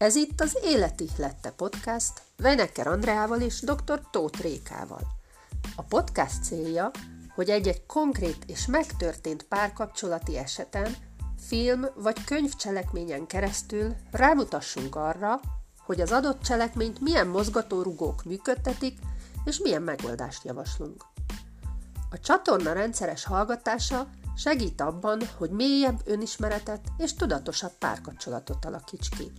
Ez itt az Életi Lette Podcast Veneker Andreával és dr. Tóth Rékával. A podcast célja, hogy egy-egy konkrét és megtörtént párkapcsolati eseten, film vagy könyvcselekményen keresztül rámutassunk arra, hogy az adott cselekményt milyen mozgatórugók működtetik, és milyen megoldást javaslunk. A csatorna rendszeres hallgatása segít abban, hogy mélyebb önismeretet és tudatosabb párkapcsolatot alakíts ki.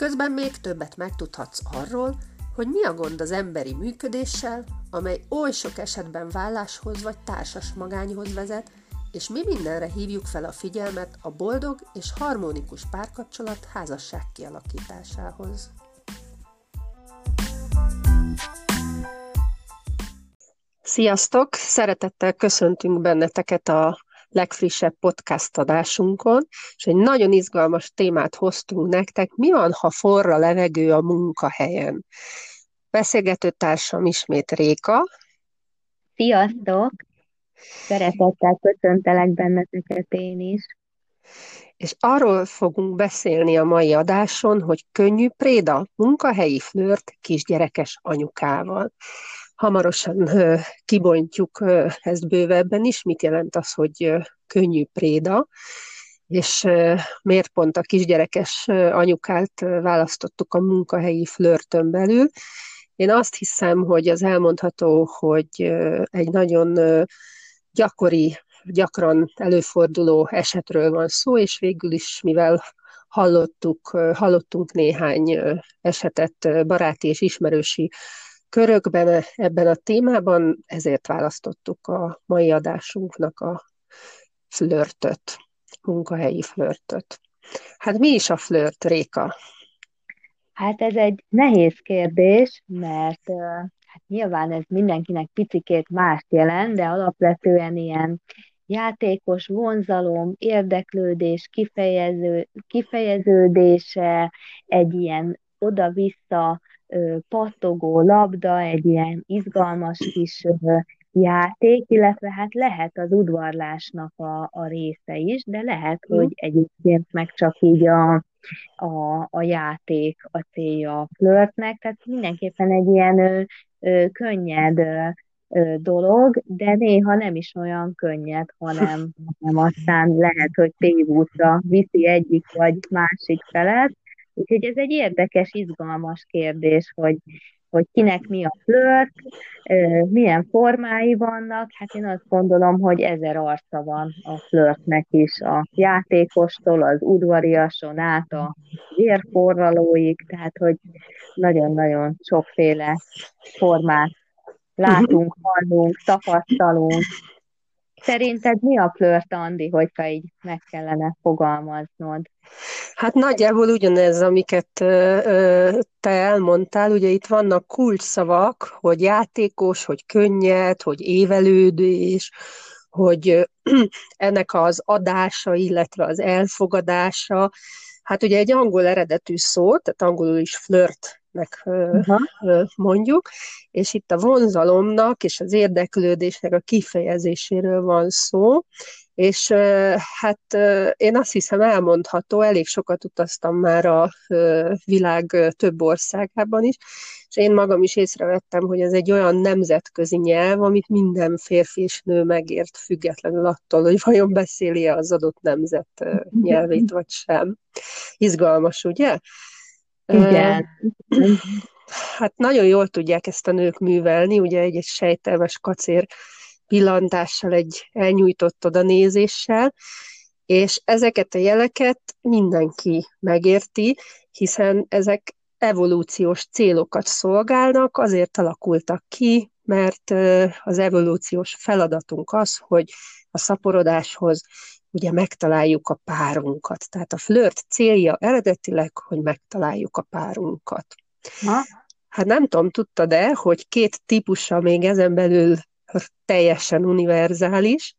Közben még többet megtudhatsz arról, hogy mi a gond az emberi működéssel, amely oly sok esetben válláshoz vagy társas magányhoz vezet, és mi mindenre hívjuk fel a figyelmet a boldog és harmonikus párkapcsolat házasság kialakításához. Sziasztok! Szeretettel köszöntünk benneteket a legfrissebb podcast adásunkon, és egy nagyon izgalmas témát hoztunk nektek. Mi van, ha forra levegő a munkahelyen? Beszélgető társam ismét Réka. Sziasztok! Szeretettel köszöntelek benneteket én is. És arról fogunk beszélni a mai adáson, hogy könnyű préda, munkahelyi flört kisgyerekes anyukával. Hamarosan kibontjuk ezt bővebben is, mit jelent az, hogy könnyű préda, és miért pont a kisgyerekes anyukát választottuk a munkahelyi flörtön belül. Én azt hiszem, hogy az elmondható, hogy egy nagyon gyakori, gyakran előforduló esetről van szó, és végül is, mivel hallottuk, hallottunk néhány esetet baráti és ismerősi körökben ebben a témában, ezért választottuk a mai adásunknak a flörtöt, munkahelyi flörtöt. Hát mi is a flört, Réka? Hát ez egy nehéz kérdés, mert hát nyilván ez mindenkinek picikét mást jelent, de alapvetően ilyen játékos vonzalom, érdeklődés, kifejező, kifejeződése, egy ilyen oda-vissza pattogó labda, egy ilyen izgalmas kis játék, illetve hát lehet az udvarlásnak a, a része is, de lehet, mm. hogy egyébként meg csak így a, a, a játék a célja a flörtnek, tehát mindenképpen egy ilyen ö, ö, könnyed ö, ö, dolog, de néha nem is olyan könnyed, hanem, hanem aztán lehet, hogy tévútra viszi egyik vagy másik felet, Úgyhogy ez egy érdekes, izgalmas kérdés, hogy, hogy kinek mi a flört, milyen formái vannak. Hát én azt gondolom, hogy ezer arca van a flörtnek is, a játékostól, az udvariason át a vérforralóig, tehát hogy nagyon-nagyon sokféle formát látunk, hallunk, tapasztalunk, Szerinted mi a flört, Andi, hogyha így meg kellene fogalmaznod? Hát nagyjából ugyanez, amiket te elmondtál, ugye itt vannak kulcsszavak, hogy játékos, hogy könnyed, hogy évelődés, hogy ennek az adása, illetve az elfogadása, hát ugye egy angol eredetű szó, tehát angolul is flirt meg uh-huh. mondjuk, és itt a vonzalomnak és az érdeklődésnek a kifejezéséről van szó, és hát én azt hiszem elmondható, elég sokat utaztam már a világ több országában is, és én magam is észrevettem, hogy ez egy olyan nemzetközi nyelv, amit minden férfi és nő megért, függetlenül attól, hogy vajon beszéli az adott nemzet nyelvét, vagy sem. Izgalmas, ugye? Igen. Hát nagyon jól tudják ezt a nők művelni, ugye egy, egy sejtelmes kacér pillantással, egy elnyújtott oda nézéssel, és ezeket a jeleket mindenki megérti, hiszen ezek evolúciós célokat szolgálnak, azért alakultak ki, mert az evolúciós feladatunk az, hogy a szaporodáshoz ugye megtaláljuk a párunkat. Tehát a flirt célja eredetileg, hogy megtaláljuk a párunkat. Ha? Hát nem tudom, tudtad-e, hogy két típusa még ezen belül teljesen univerzális.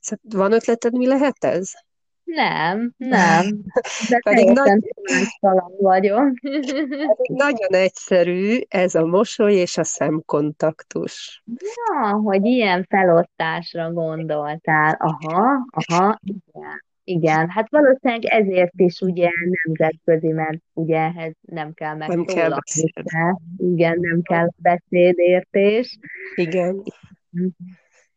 Szóval van ötleted, mi lehet ez? Nem, nem. De Pedig nagy... vagyok. nagyon egyszerű ez a mosoly és a szemkontaktus. Ja, hogy ilyen felosztásra gondoltál. Aha, aha, igen. Igen, hát valószínűleg ezért is ugye nemzetközi, mert ugye ehhez nem kell megszólalni. Igen, nem kell beszédértés. Igen.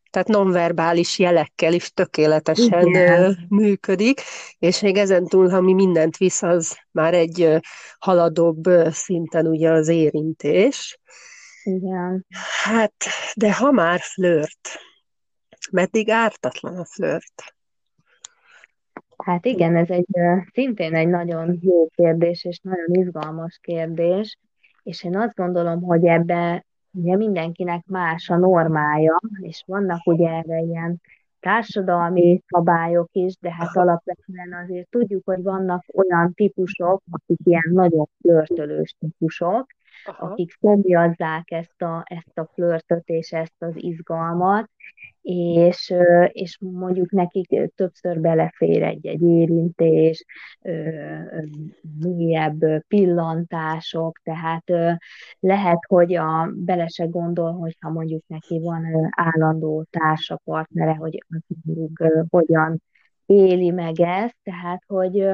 Tehát nonverbális jelekkel is tökéletesen Igen. működik, és még ezen túl, ha mi mindent visz, az már egy haladóbb szinten ugye az érintés. Igen. Hát, de ha már flört, meddig ártatlan a flört? Hát igen, ez egy szintén egy nagyon jó kérdés, és nagyon izgalmas kérdés, és én azt gondolom, hogy ebbe ugye mindenkinek más a normája, és vannak ugye erre ilyen társadalmi szabályok is, de hát alapvetően azért tudjuk, hogy vannak olyan típusok, akik ilyen nagyon flörtölős típusok, Aha. akik fogjazzák ezt a, ezt a flörtöt és ezt az izgalmat, és, és mondjuk nekik többször belefér egy-egy érintés, mélyebb pillantások, tehát lehet, hogy a, bele se gondol, hogyha mondjuk neki van állandó társa, partnere, hogy mondjuk hogyan éli meg ezt, tehát hogy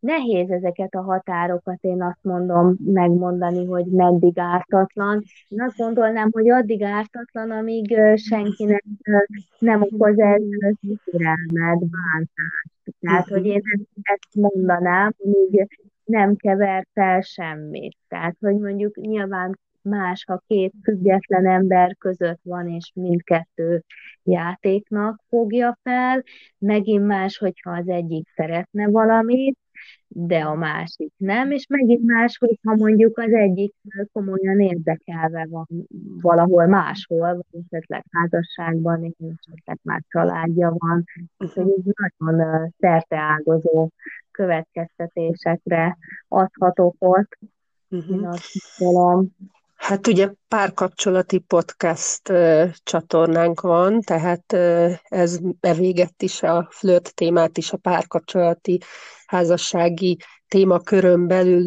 nehéz ezeket a határokat, én azt mondom, megmondani, hogy meddig ártatlan. Én azt gondolnám, hogy addig ártatlan, amíg senkinek nem okoz ez sérelmet, bántást. Tehát, hogy én ezt, mondanám, amíg nem kever fel semmit. Tehát, hogy mondjuk nyilván más, ha két független ember között van, és mindkettő játéknak fogja fel, megint más, hogyha az egyik szeretne valamit, de a másik nem, és megint más, hogyha mondjuk az egyik komolyan érdekelve van valahol máshol, vagy esetleg házasságban, és esetleg már családja van, úgyhogy ez nagyon szerteágozó következtetésekre adhatok ott. Uh-huh. Én azt gondolom. Hát ugye párkapcsolati podcast uh, csatornánk van, tehát uh, ez bevégett is a flirt témát is a párkapcsolati házassági témakörön belül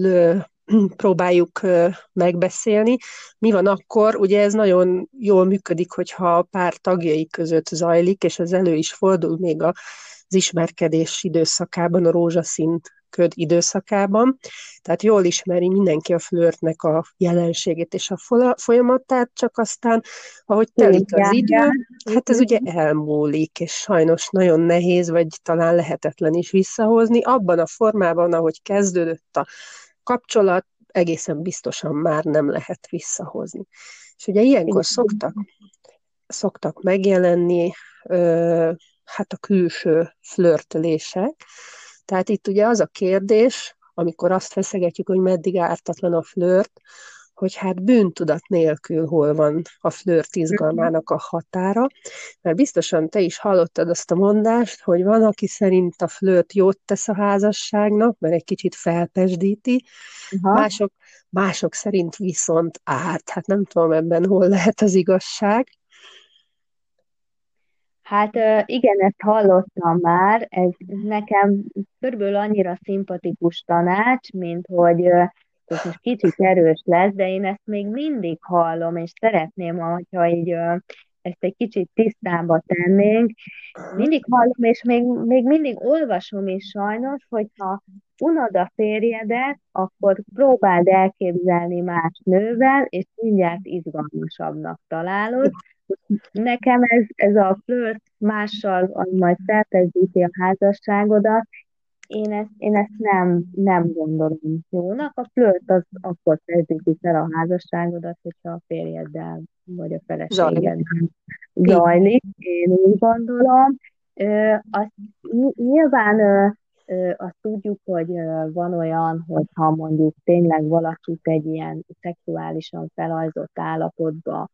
uh, próbáljuk megbeszélni. Mi van akkor? Ugye ez nagyon jól működik, hogyha a pár tagjai között zajlik, és ez elő is fordul még az ismerkedés időszakában, a rózsaszín köd időszakában. Tehát jól ismeri mindenki a flörtnek a jelenségét és a folyamatát, csak aztán, ahogy telik az idő, hát ez ugye elmúlik, és sajnos nagyon nehéz, vagy talán lehetetlen is visszahozni. Abban a formában, ahogy kezdődött a kapcsolat, egészen biztosan már nem lehet visszahozni. És ugye ilyenkor szoktak, szoktak megjelenni ö, hát a külső flörtölések, tehát itt ugye az a kérdés, amikor azt feszegetjük, hogy meddig ártatlan a flört, hogy hát bűntudat nélkül hol van a flört izgalmának a határa, mert biztosan te is hallottad azt a mondást, hogy van, aki szerint a flört jót tesz a házasságnak, mert egy kicsit felpesdíti, mások, mások szerint viszont árt. Hát nem tudom ebben hol lehet az igazság. Hát igen, ezt hallottam már, ez nekem körülbelül annyira szimpatikus tanács, mint hogy ez most kicsit erős lesz, de én ezt még mindig hallom, és szeretném, hogyha így ezt egy kicsit tisztába tennénk. Mindig hallom, és még, még mindig olvasom is sajnos, hogyha unod a férjedet, akkor próbáld elképzelni más nővel, és mindjárt izgalmasabbnak találod, Nekem ez, ez a flirt mással, ami majd felpezdíti a házasságodat, én ezt, én ezt nem, nem gondolom jónak. A flirt az akkor kezdődik el a házasságodat, hogyha a férjeddel vagy a feleségeddel zajlik. Én úgy gondolom. Azt, nyilván azt tudjuk, hogy van olyan, hogyha mondjuk tényleg valakit egy ilyen szexuálisan felajzott állapotba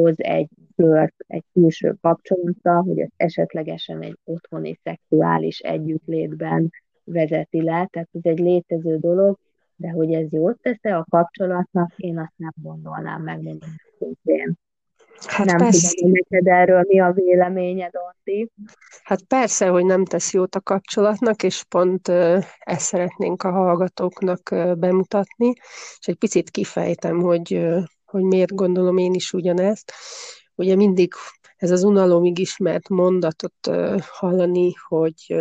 hoz egy flört, egy külső kapcsolata, hogy ez esetlegesen egy otthoni szexuális együttlétben vezeti le, tehát ez egy létező dolog, de hogy ez jót tesz a kapcsolatnak, én azt nem gondolnám meg, szintén. Hát nem persze. tudom, neked erről mi a véleményed, Andi? Hát persze, hogy nem tesz jót a kapcsolatnak, és pont ezt szeretnénk a hallgatóknak bemutatni, és egy picit kifejtem, hogy hogy miért gondolom én is ugyanezt. Ugye mindig ez az unalomig ismert mondatot hallani, hogy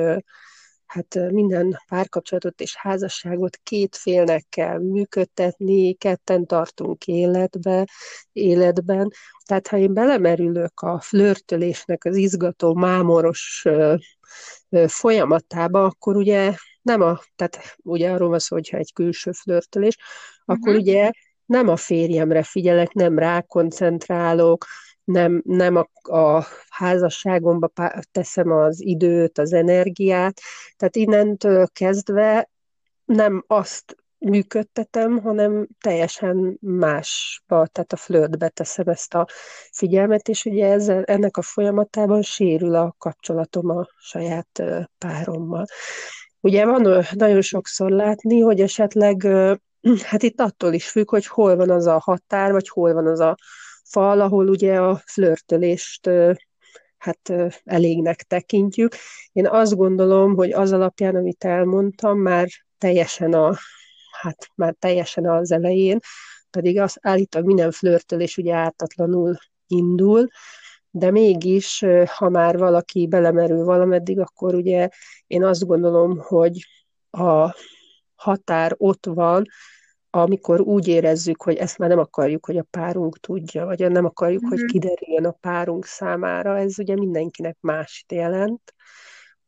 hát minden párkapcsolatot és házasságot két félnek kell működtetni, ketten tartunk életbe, életben. Tehát ha én belemerülök a flörtölésnek az izgató, mámoros folyamatába, akkor ugye nem a, tehát ugye arról van szó, hogyha egy külső flörtölés, uh-huh. akkor ugye nem a férjemre figyelek, nem rá koncentrálok, nem, nem a, a házasságomba teszem az időt, az energiát, tehát innentől kezdve nem azt működtetem, hanem teljesen másba, tehát a flörtbe teszem ezt a figyelmet, és ugye ezzel, ennek a folyamatában sérül a kapcsolatom a saját párommal. Ugye van nagyon sokszor látni, hogy esetleg, hát itt attól is függ, hogy hol van az a határ, vagy hol van az a fal, ahol ugye a flörtölést hát elégnek tekintjük. Én azt gondolom, hogy az alapján, amit elmondtam, már teljesen a, hát már teljesen az elején, pedig az állítólag minden flörtölés ugye ártatlanul indul, de mégis, ha már valaki belemerül valameddig, akkor ugye én azt gondolom, hogy a határ ott van, amikor úgy érezzük, hogy ezt már nem akarjuk, hogy a párunk tudja, vagy nem akarjuk, mm-hmm. hogy mhm. kiderüljön a párunk számára, ez ugye mindenkinek mást jelent,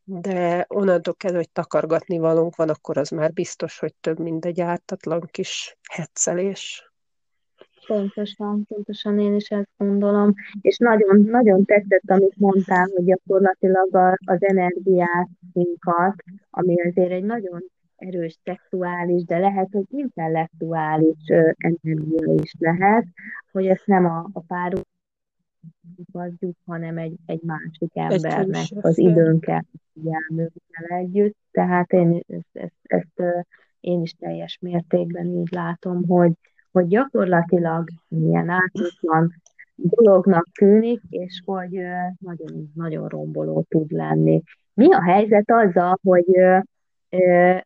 de onnantól kezdve, hogy takargatni valunk van, akkor az már biztos, hogy több, mint egy ártatlan kis hetszelés. Pontosan, pontosan én is ezt gondolom, és nagyon, nagyon tetszett, amit mondtál, hogy gyakorlatilag az energiáinkat, ami azért egy nagyon erős szexuális, de lehet, hogy intellektuális energia is lehet, hogy ezt nem a, a párunk adjuk, hanem egy, egy másik embernek az időnkkel, figyelmünkkel együtt. Tehát én ezt, ezt, ezt én is teljes mértékben így látom, hogy, hogy gyakorlatilag milyen ártatlan dolognak tűnik, és hogy nagyon, nagyon romboló tud lenni. Mi a helyzet azzal, hogy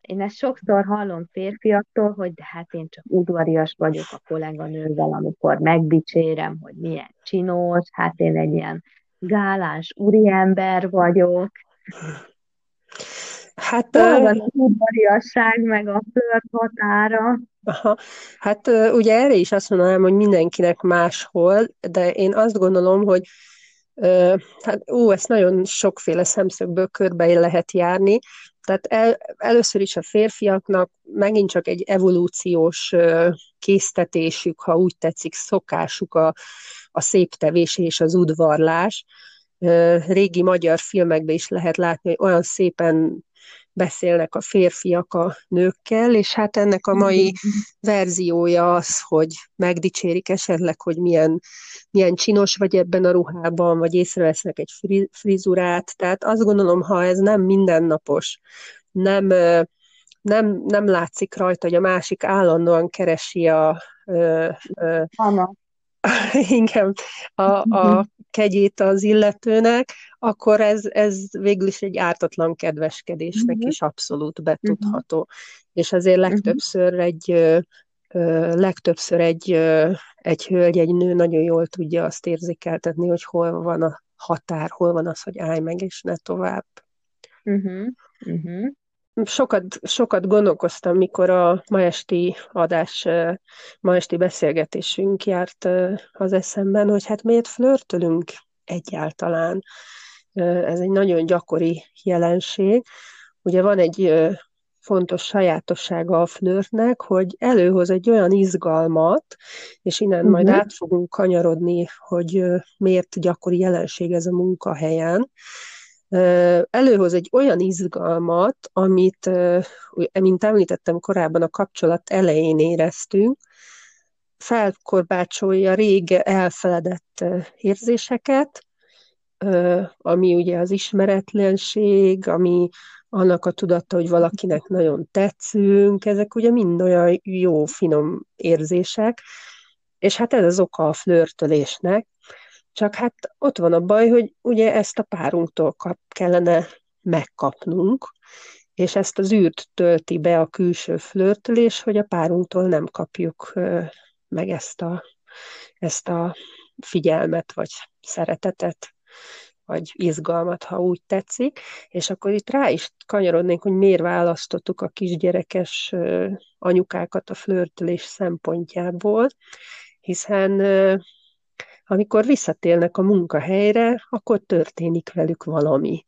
én ezt sokszor hallom férfiaktól, hogy de hát én csak udvarias vagyok a kolléganővel, amikor megdicsérem, hogy milyen csinos, hát én egy ilyen gáláns úriember vagyok. Hát, Hol van az udvariasság meg a flört határa? Aha. Hát ugye erre is azt mondanám, hogy mindenkinek máshol, de én azt gondolom, hogy hát ó, ezt nagyon sokféle szemszögből körbe lehet járni. Tehát el, először is a férfiaknak megint csak egy evolúciós késztetésük, ha úgy tetszik, szokásuk a, a szép tevés és az udvarlás. Régi magyar filmekben is lehet látni, hogy olyan szépen beszélnek a férfiak a nőkkel, és hát ennek a mai verziója az, hogy megdicsérik esetleg, hogy milyen, milyen csinos vagy ebben a ruhában, vagy észrevesznek egy frizurát, tehát azt gondolom, ha ez nem mindennapos, nem, nem, nem látszik rajta, hogy a másik állandóan keresi a, a, igen, a, a mhm. kegyét az illetőnek, akkor ez, ez végül is egy ártatlan kedveskedésnek uh-huh. is abszolút betudható. Uh-huh. És azért legtöbbször egy legtöbbször egy, egy hölgy, egy nő nagyon jól tudja azt érzékeltetni, hogy hol van a határ, hol van az, hogy állj meg, és ne tovább. Uh-huh. Uh-huh sokat, sokat gondolkoztam, mikor a ma esti adás, ma esti beszélgetésünk járt az eszemben, hogy hát miért flörtölünk egyáltalán. Ez egy nagyon gyakori jelenség. Ugye van egy fontos sajátossága a flörtnek, hogy előhoz egy olyan izgalmat, és innen uh-huh. majd mhm. át fogunk kanyarodni, hogy miért gyakori jelenség ez a munkahelyen, előhoz egy olyan izgalmat, amit, mint említettem korábban, a kapcsolat elején éreztünk, felkorbácsolja rég elfeledett érzéseket, ami ugye az ismeretlenség, ami annak a tudata, hogy valakinek nagyon tetszünk, ezek ugye mind olyan jó, finom érzések, és hát ez az oka a flörtölésnek, csak hát ott van a baj, hogy ugye ezt a párunktól kap, kellene megkapnunk, és ezt az űrt tölti be a külső flörtölés, hogy a párunktól nem kapjuk meg ezt a, ezt a figyelmet, vagy szeretetet, vagy izgalmat, ha úgy tetszik, és akkor itt rá is kanyarodnék, hogy miért választottuk a kisgyerekes anyukákat a flörtölés szempontjából, hiszen amikor visszatérnek a munkahelyre, akkor történik velük valami.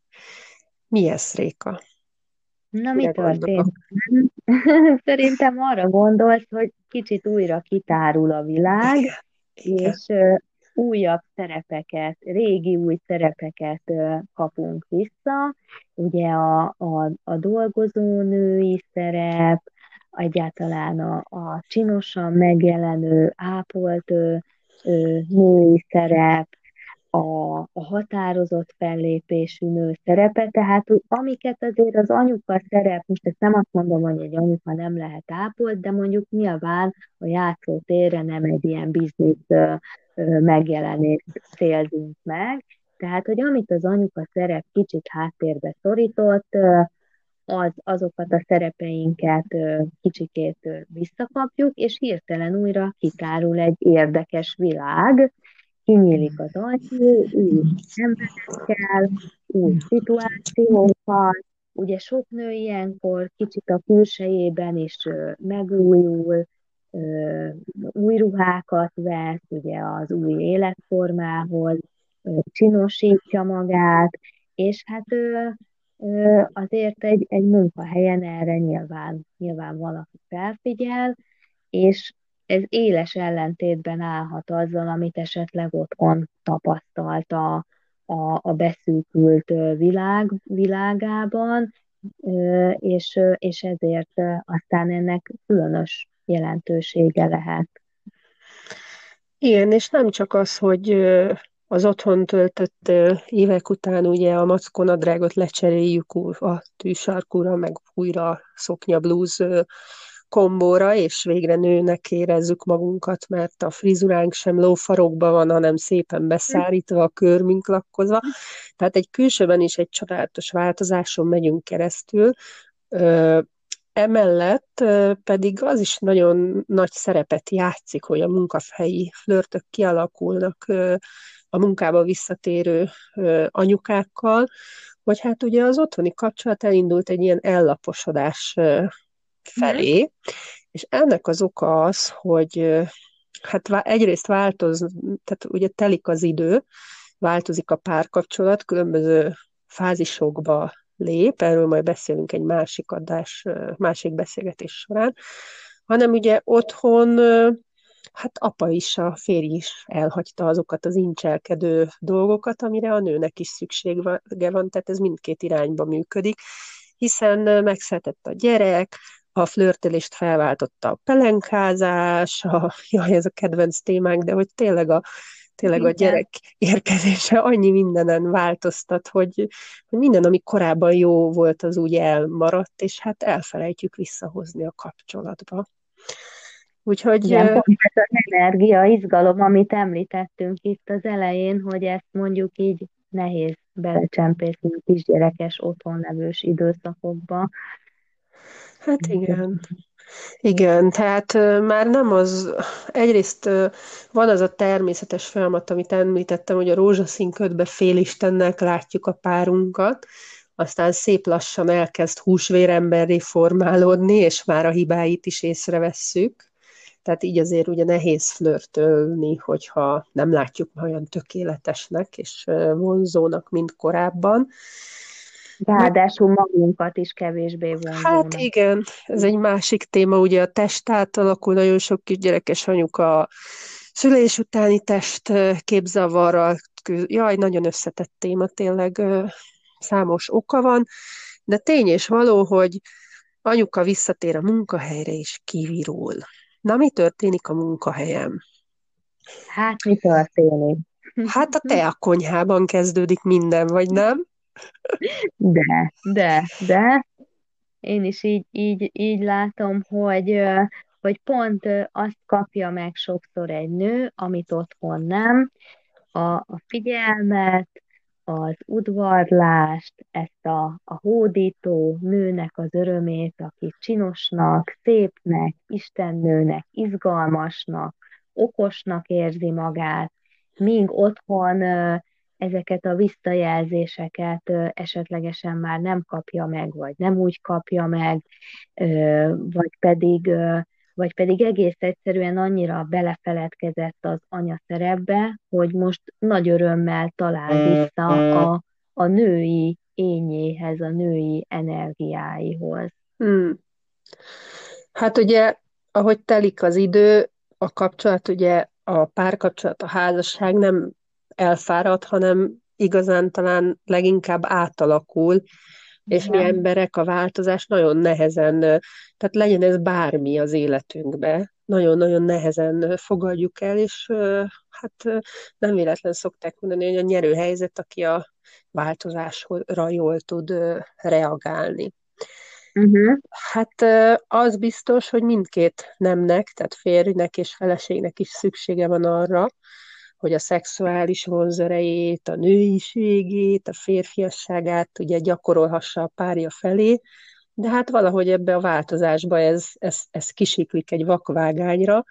Mi ez, Réka? Na, mi történt? Szerintem arra gondolsz, hogy kicsit újra kitárul a világ, Igen. és újabb szerepeket, régi új szerepeket kapunk vissza. Ugye a, a, a dolgozónői szerep, egyáltalán a, a csinosan megjelenő, ápolt női szerep, a, a határozott fellépésű nő szerepe, tehát amiket azért az anyuka szerep, most ezt nem azt mondom, hogy egy anyuka nem lehet ápolt, de mondjuk nyilván a játszótérre nem egy ilyen biznisz megjelenést célzunk meg, tehát, hogy amit az anyuka szerep kicsit háttérbe szorított, az, azokat a szerepeinket kicsikét visszakapjuk, és hirtelen újra kitárul egy érdekes világ, kinyílik az ajtó, új emberekkel, új szituációkkal, ugye sok nő ilyenkor kicsit a külsejében is megújul, új ruhákat vesz, ugye az új életformához, csinosítja magát, és hát azért egy, egy munkahelyen erre nyilván, nyilván valaki felfigyel, és ez éles ellentétben állhat azzal, amit esetleg otthon tapasztalt a, a, a beszűkült világ, világában, és, és ezért aztán ennek különös jelentősége lehet. Igen, és nem csak az, hogy az otthon töltött évek után ugye a mackonadrágot lecseréljük a tűsarkúra, meg újra szoknya blues kombóra, és végre nőnek érezzük magunkat, mert a frizuránk sem lófarokban van, hanem szépen beszárítva, a körmünk lakkozva. Tehát egy külsőben is egy csodálatos változáson megyünk keresztül. Emellett pedig az is nagyon nagy szerepet játszik, hogy a munkahelyi flörtök kialakulnak a munkába visszatérő anyukákkal, vagy hát ugye az otthoni kapcsolat elindult egy ilyen ellaposodás felé, mm. és ennek az oka az, hogy hát egyrészt változ, tehát ugye telik az idő, változik a párkapcsolat, különböző fázisokba lép, erről majd beszélünk egy másik adás, másik beszélgetés során, hanem ugye otthon hát apa is, a férj is elhagyta azokat az incselkedő dolgokat, amire a nőnek is szüksége van, tehát ez mindkét irányba működik, hiszen megszületett a gyerek, a flörtelést felváltotta a pelenkázás, a, jaj, ez a kedvenc témánk, de hogy tényleg a, tényleg a gyerek érkezése annyi mindenen változtat, hogy, hogy minden, ami korábban jó volt, az úgy elmaradt, és hát elfelejtjük visszahozni a kapcsolatba. Úgyhogy... Igen, pont ez az energia, izgalom, amit említettünk itt az elején, hogy ezt mondjuk így nehéz belecsempészni kisgyerekes otthonlevős időszakokba, Hát igen. Igen, tehát már nem az, egyrészt van az a természetes folyamat, amit említettem, hogy a rózsaszín ködbe félistennek látjuk a párunkat, aztán szép lassan elkezd húsvéremberré formálódni, és már a hibáit is észrevesszük. Tehát így azért ugye nehéz flörtölni, hogyha nem látjuk olyan tökéletesnek és vonzónak, mint korábban. Ráadásul magunkat is kevésbé vonzónak. Hát igen, ez egy másik téma, ugye a test átalakul, nagyon sok kisgyerekes anyuka szülés utáni test képzavarral, jaj, nagyon összetett téma, tényleg számos oka van, de tény és való, hogy anyuka visszatér a munkahelyre és kivirul. Na, mi történik a munkahelyem? Hát, mi történik? Hát a te a konyhában kezdődik minden, vagy nem? De, de, de, én is így, így, így látom, hogy, hogy pont azt kapja meg sokszor egy nő, amit otthon nem, a, a figyelmet, az udvarlást, ezt a, a hódító nőnek az örömét, aki csinosnak, szépnek, istennőnek, izgalmasnak, okosnak érzi magát, míg otthon ezeket a visszajelzéseket esetlegesen már nem kapja meg, vagy nem úgy kapja meg, vagy pedig, vagy pedig egész egyszerűen annyira belefeledkezett az anya szerepbe, hogy most nagy örömmel talál vissza a, a női ényéhez, a női energiáihoz. Hmm. Hát ugye, ahogy telik az idő, a kapcsolat, ugye a párkapcsolat, a házasság nem elfárad, hanem igazán talán leginkább átalakul, és mi emberek a változás nagyon nehezen, tehát legyen ez bármi az életünkbe, nagyon-nagyon nehezen fogadjuk el, és hát nem véletlen szokták mondani, hogy a nyerő helyzet, aki a változásra jól tud reagálni. Uh-huh. Hát az biztos, hogy mindkét nemnek, tehát férjnek és feleségnek is szüksége van arra, hogy a szexuális vonzerejét, a nőiségét, a férfiasságát ugye gyakorolhassa a párja felé, de hát valahogy ebbe a változásba ez, ez, ez kisiklik egy vakvágányra,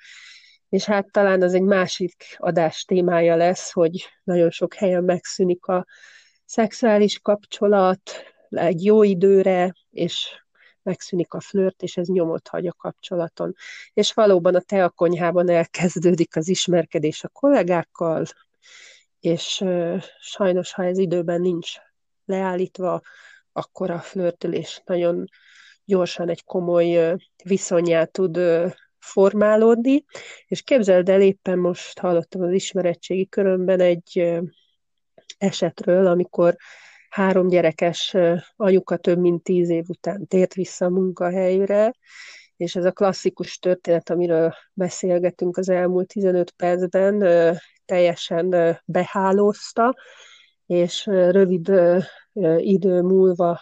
és hát talán az egy másik adás témája lesz, hogy nagyon sok helyen megszűnik a szexuális kapcsolat egy jó időre, és megszűnik a flört, és ez nyomot hagy a kapcsolaton. És valóban a te a konyhában elkezdődik az ismerkedés a kollégákkal, és sajnos, ha ez időben nincs leállítva, akkor a flörtölés nagyon gyorsan egy komoly viszonyát tud uh, formálódni, és képzeld el, éppen most hallottam az ismeretségi körömben egy esetről, amikor három gyerekes anyuka több mint tíz év után tért vissza a munkahelyre, és ez a klasszikus történet, amiről beszélgetünk az elmúlt 15 percben, teljesen behálózta, és rövid idő múlva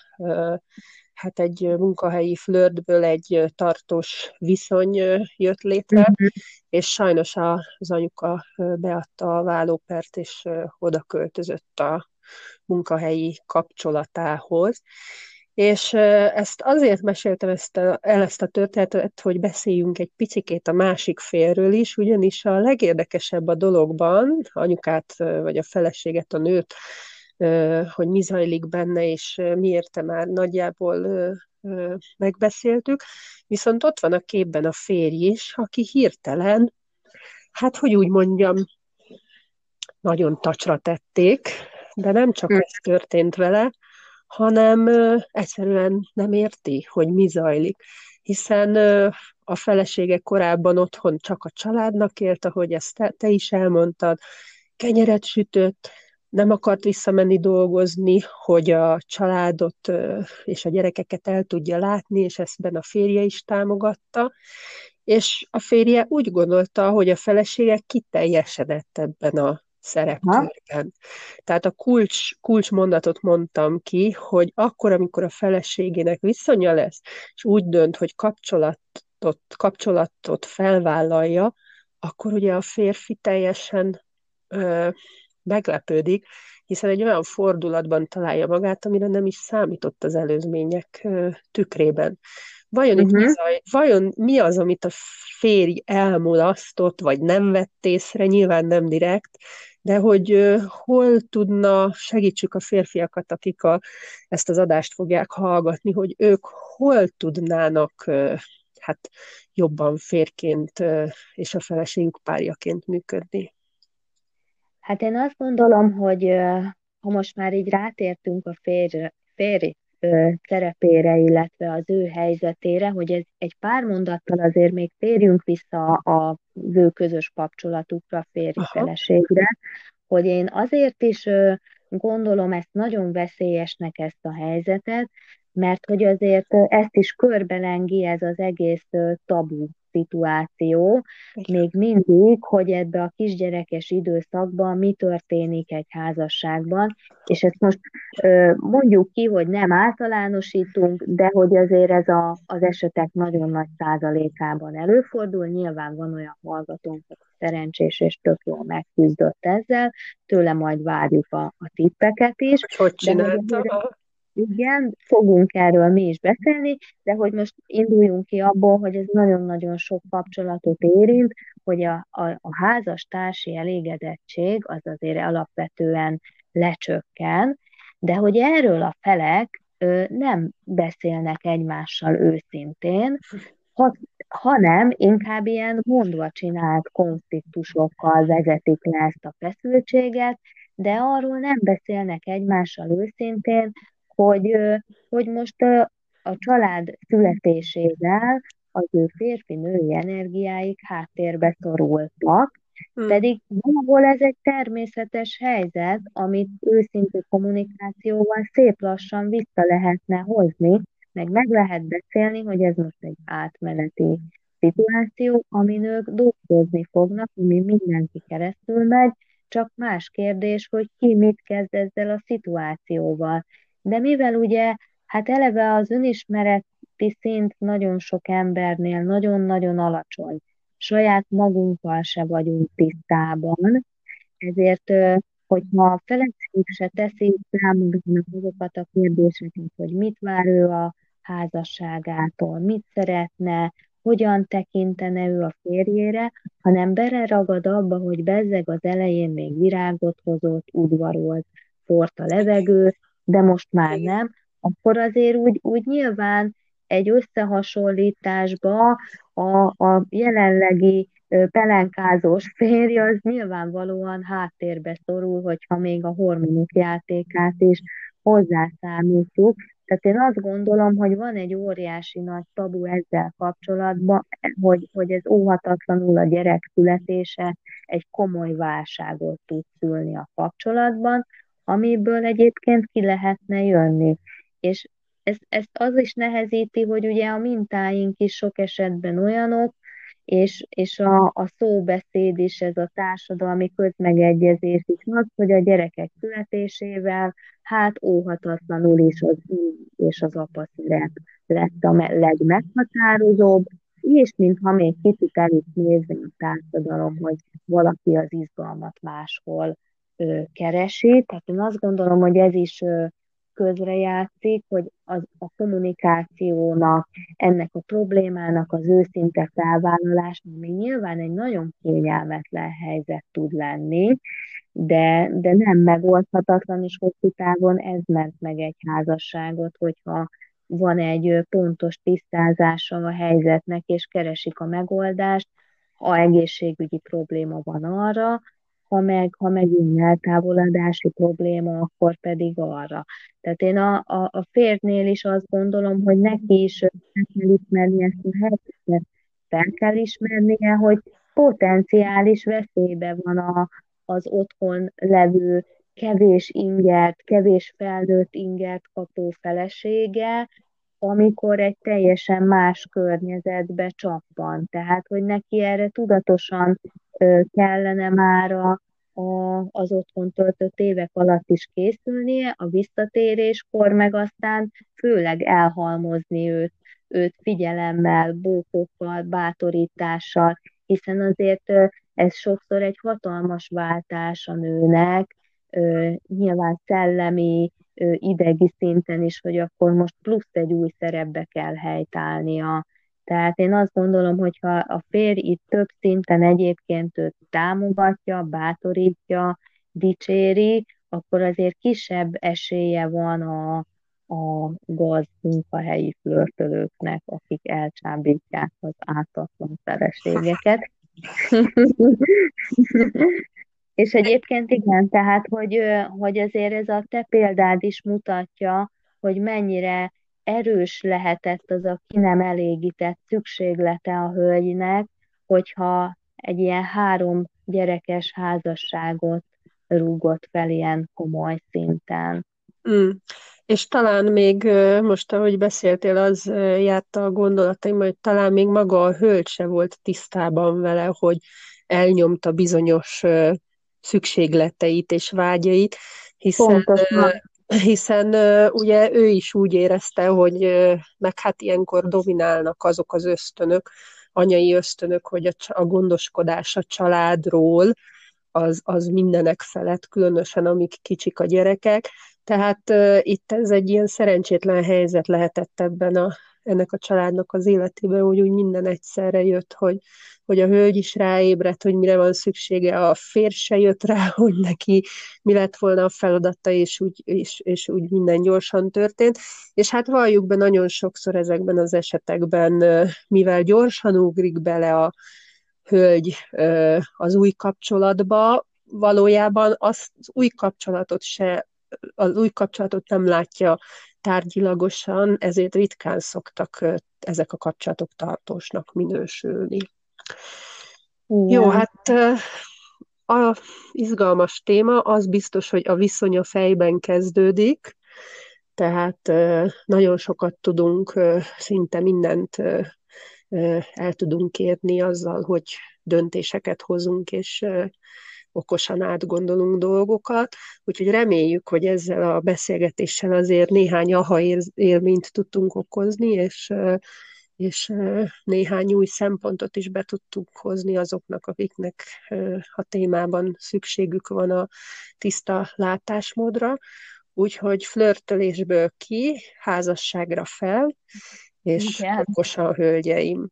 hát egy munkahelyi flörtből egy tartós viszony jött létre, mm-hmm. és sajnos az anyuka beadta a vállópert, és oda költözött a munkahelyi kapcsolatához. És ezt azért meséltem ezt a, el ezt a történetet, hogy beszéljünk egy picikét a másik félről is, ugyanis a legérdekesebb a dologban, anyukát vagy a feleséget, a nőt, hogy mi zajlik benne, és miért már nagyjából megbeszéltük, viszont ott van a képben a férj is, aki hirtelen, hát hogy úgy mondjam, nagyon tacsra tették, de nem csak hm. ez történt vele, hanem egyszerűen nem érti, hogy mi zajlik. Hiszen a felesége korábban otthon csak a családnak élt, ahogy ezt te, te is elmondtad, kenyeret sütött, nem akart visszamenni dolgozni, hogy a családot és a gyerekeket el tudja látni, és ezt benne a férje is támogatta, és a férje úgy gondolta, hogy a felesége kiteljesedett ebben a szerepkörben. Tehát a kulcs, kulcs mondatot mondtam ki, hogy akkor, amikor a feleségének viszonya lesz, és úgy dönt, hogy kapcsolatot, kapcsolatot felvállalja, akkor ugye a férfi teljesen ö, meglepődik, hiszen egy olyan fordulatban találja magát, amire nem is számított az előzmények ö, tükrében. Vajon, uh-huh. itt mi, mhm. zaj, vajon mi az, amit a férj elmulasztott, vagy nem vett észre, nyilván nem direkt, de hogy hol tudna, segítsük a férfiakat, akik a, ezt az adást fogják hallgatni, hogy ők hol tudnának hát jobban férként és a feleségük párjaként működni. Hát én azt gondolom, hogy ha most már így rátértünk a férj, férj szerepére, illetve az ő helyzetére, hogy ez egy pár mondattal azért még térjünk vissza az ő közös kapcsolatukra, férj-feleségre, hogy én azért is gondolom ezt nagyon veszélyesnek ezt a helyzetet, mert hogy azért ezt is körbelengi ez az egész tabu szituáció, még mindig, hogy ebbe a kisgyerekes időszakban mi történik egy házasságban, és ezt most mondjuk ki, hogy nem általánosítunk, de hogy azért ez a, az esetek nagyon nagy százalékában előfordul, nyilván van olyan hallgatónk, szerencsés és tök jól megküzdött ezzel, tőle majd várjuk a, a tippeket is. Hogy csinálta? Igen, fogunk erről mi is beszélni, de hogy most induljunk ki abból, hogy ez nagyon-nagyon sok kapcsolatot érint, hogy a, a, a házastársi elégedettség az azért alapvetően lecsökken, de hogy erről a felek nem beszélnek egymással őszintén, ha, hanem inkább ilyen mondva csinált konfliktusokkal vezetik le ezt a feszültséget, de arról nem beszélnek egymással őszintén, hogy, hogy most a család születésével az ő férfi-női energiáik háttérbe szorultak, hmm. pedig valahol ez egy természetes helyzet, amit őszintű kommunikációval szép lassan vissza lehetne hozni, meg meg lehet beszélni, hogy ez most egy átmeneti szituáció, amin ők dolgozni fognak, ami mindenki keresztül megy, csak más kérdés, hogy ki mit kezd ezzel a szituációval. De mivel ugye, hát eleve az önismereti szint nagyon sok embernél nagyon-nagyon alacsony, saját magunkkal se vagyunk tisztában, ezért hogyha a feleség se teszi számunknak azokat a kérdéseket, hogy mit vár ő a házasságától, mit szeretne, hogyan tekintene ő a férjére, hanem beleragad abba, hogy bezzeg az elején még virágot hozott, udvarolt, fort a levegő, de most már nem, akkor azért úgy, úgy nyilván egy összehasonlításba a, a jelenlegi pelenkázós férj az nyilvánvalóan háttérbe szorul, hogyha még a hormonok játékát is hozzászámítjuk, tehát én azt gondolom, hogy van egy óriási nagy tabu ezzel kapcsolatban, hogy, hogy ez óhatatlanul a gyerek születése egy komoly válságot tud szülni a kapcsolatban, amiből egyébként ki lehetne jönni. És ezt, ezt az is nehezíti, hogy ugye a mintáink is sok esetben olyanok, és, és a, a szóbeszéd is, ez a társadalmi közmegegyezés is az, hogy a gyerekek születésével hát óhatatlanul is az és az apa szerep lett a legmeghatározóbb, és mintha még kicsit el is nézni a társadalom, hogy valaki az izgalmat máshol keresi. Tehát én azt gondolom, hogy ez is közrejátszik, hogy az, a kommunikációnak, ennek a problémának az őszinte felvállalása, ami nyilván egy nagyon kényelmetlen helyzet tud lenni, de, de nem megoldhatatlan, és hosszú távon ez ment meg egy házasságot, hogyha van egy pontos tisztázása a helyzetnek, és keresik a megoldást, ha egészségügyi probléma van arra, ha meg, ha meg eltávolodási probléma, akkor pedig arra. Tehát én a, a, a férnél is azt gondolom, hogy neki is fel kell ismerni ezt a helyzetet, fel kell ismernie, hogy potenciális veszélybe van a, az otthon levő kevés ingert, kevés felnőtt ingert kapó felesége, amikor egy teljesen más környezetbe csappan. Tehát, hogy neki erre tudatosan kellene már a, a, az otthon töltött évek alatt is készülnie, a visszatéréskor meg aztán főleg elhalmozni őt, őt figyelemmel, bókokkal, bátorítással, hiszen azért ez sokszor egy hatalmas váltás a nőnek, nyilván szellemi, idegi szinten is, hogy akkor most plusz egy új szerepbe kell helytállnia. Tehát én azt gondolom, hogy ha a férj itt több szinten egyébként őt támogatja, bátorítja, dicséri, akkor azért kisebb esélye van a, a gaz munkahelyi flörtölőknek, akik elcsábítják az ártatlan feleségeket. És egyébként igen, tehát, hogy, hogy azért ez a te példád is mutatja, hogy mennyire erős lehetett az a ki nem elégített szükséglete a hölgynek, hogyha egy ilyen három gyerekes házasságot rúgott fel ilyen komoly szinten. Mm. És talán még most, ahogy beszéltél, az járt a gondolataim, hogy talán még maga a hölgy se volt tisztában vele, hogy elnyomta bizonyos szükségleteit és vágyait, hiszen, hiszen ugye ő is úgy érezte, hogy meg hát ilyenkor dominálnak azok az ösztönök, anyai ösztönök, hogy a, a gondoskodás a családról, az, az mindenek felett, különösen amik kicsik a gyerekek. Tehát uh, itt ez egy ilyen szerencsétlen helyzet lehetett ebben a ennek a családnak az életében, hogy úgy minden egyszerre jött, hogy, hogy a hölgy is ráébredt, hogy mire van szüksége, a férj se jött rá, hogy neki mi lett volna a feladata, és úgy, és, és úgy minden gyorsan történt. És hát valljuk be nagyon sokszor ezekben az esetekben, mivel gyorsan ugrik bele a hölgy az új kapcsolatba, valójában az új kapcsolatot se, az új kapcsolatot nem látja tárgyilagosan, ezért ritkán szoktak ezek a kapcsolatok tartósnak minősülni. Igen. Jó, hát a izgalmas téma, az biztos, hogy a viszony a fejben kezdődik, tehát nagyon sokat tudunk, szinte mindent el tudunk érni azzal, hogy döntéseket hozunk, és okosan átgondolunk dolgokat, úgyhogy reméljük, hogy ezzel a beszélgetéssel azért néhány aha élményt tudtunk okozni, és, és néhány új szempontot is be tudtunk hozni azoknak, akiknek a témában szükségük van a tiszta látásmódra. Úgyhogy flörtölésből ki, házasságra fel, és igen. okosan hölgyeim.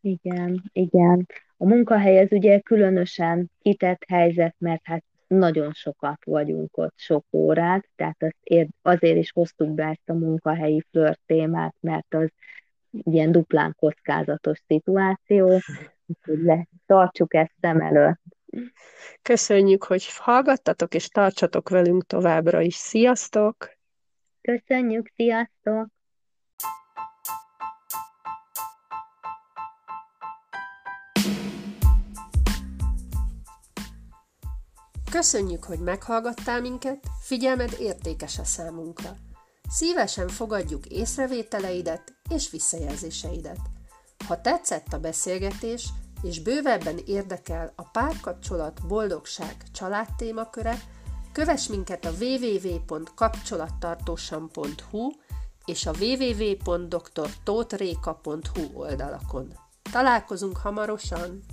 Igen, igen. A munkahely ez ugye különösen kitett helyzet, mert hát nagyon sokat vagyunk ott, sok órát, tehát azért, azért is hoztuk be ezt a munkahelyi flört témát, mert az ilyen duplán kockázatos szituáció, úgyhogy le, tartsuk ezt szem előtt. Köszönjük, hogy hallgattatok, és tartsatok velünk továbbra is. Sziasztok! Köszönjük, sziasztok! Köszönjük, hogy meghallgattál minket, figyelmed értékes a számunkra. Szívesen fogadjuk észrevételeidet és visszajelzéseidet. Ha tetszett a beszélgetés, és bővebben érdekel a párkapcsolat, boldogság, család témaköre, kövess minket a www.kapcsolattartósan.hu és a www.drtótréka.hu oldalakon. Találkozunk hamarosan!